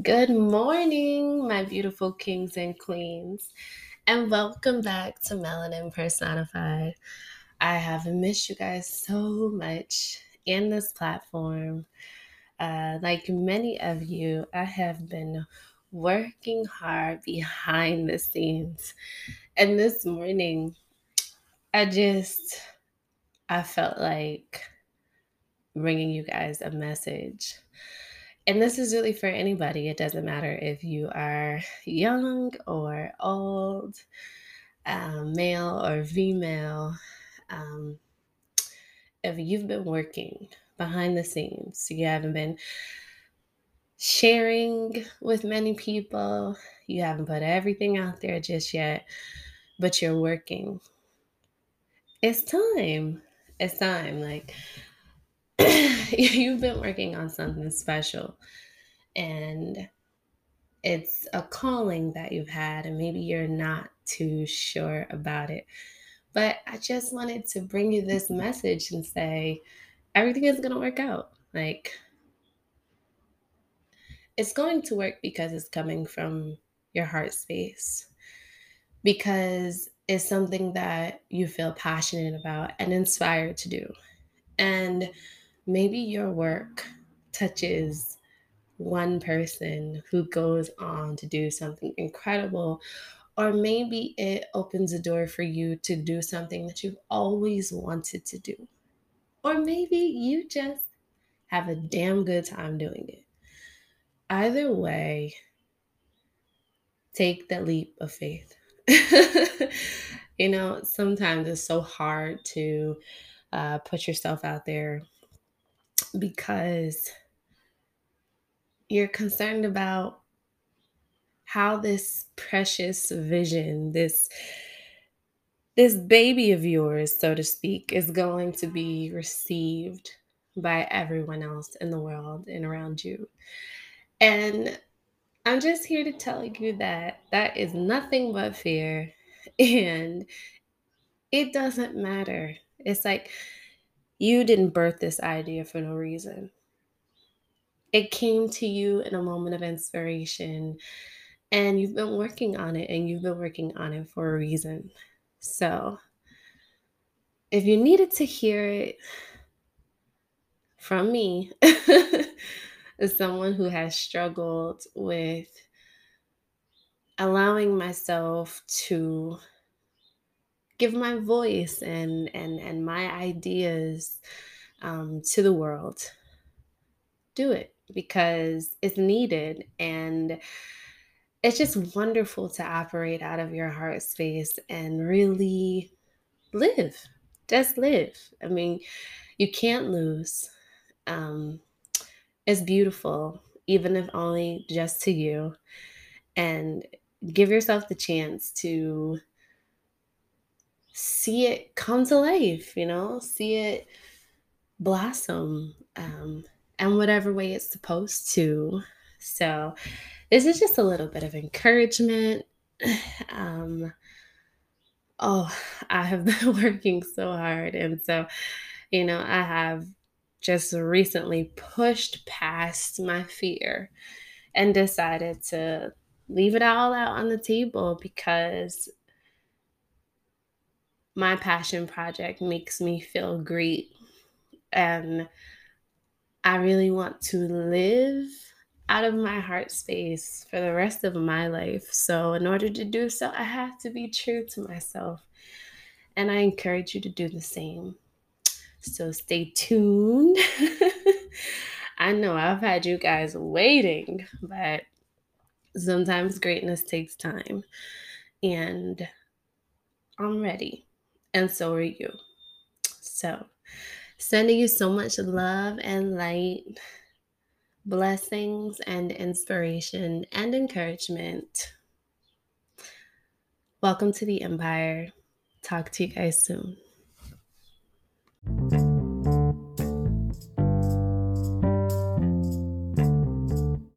Good morning, my beautiful kings and queens, and welcome back to Melanin Personified. I have missed you guys so much in this platform. Uh, like many of you, I have been working hard behind the scenes. And this morning, I just, I felt like bringing you guys a message and this is really for anybody. It doesn't matter if you are young or old, um, male or female. Um, if you've been working behind the scenes, you haven't been sharing with many people, you haven't put everything out there just yet, but you're working. It's time. It's time. Like, you've been working on something special and it's a calling that you've had and maybe you're not too sure about it. But i just wanted to bring you this message and say everything is going to work out. Like it's going to work because it's coming from your heart space. Because it's something that you feel passionate about and inspired to do. And maybe your work touches one person who goes on to do something incredible, or maybe it opens a door for you to do something that you've always wanted to do, or maybe you just have a damn good time doing it. Either way, take the leap of faith. you know, sometimes it's so hard to uh, put yourself out there because you're concerned about how this precious vision, this this baby of yours, so to speak, is going to be received by everyone else in the world and around you. And I'm just here to tell you that that is nothing but fear and it doesn't matter. It's like you didn't birth this idea for no reason. It came to you in a moment of inspiration, and you've been working on it, and you've been working on it for a reason. So, if you needed to hear it from me, as someone who has struggled with allowing myself to give my voice and and and my ideas um, to the world. Do it because it's needed and it's just wonderful to operate out of your heart space and really live just live. I mean you can't lose. Um, it's beautiful even if only just to you and give yourself the chance to see it come to life, you know, see it blossom um, and whatever way it's supposed to. So, this is just a little bit of encouragement. Um, oh, I have been working so hard. And so, you know, I have just recently pushed past my fear and decided to leave it all out on the table because my passion project makes me feel great. And I really want to live out of my heart space for the rest of my life. So, in order to do so, I have to be true to myself. And I encourage you to do the same. So, stay tuned. I know I've had you guys waiting, but sometimes greatness takes time. And I'm ready and so are you. So, sending you so much love and light, blessings and inspiration and encouragement. Welcome to the Empire. Talk to you guys soon.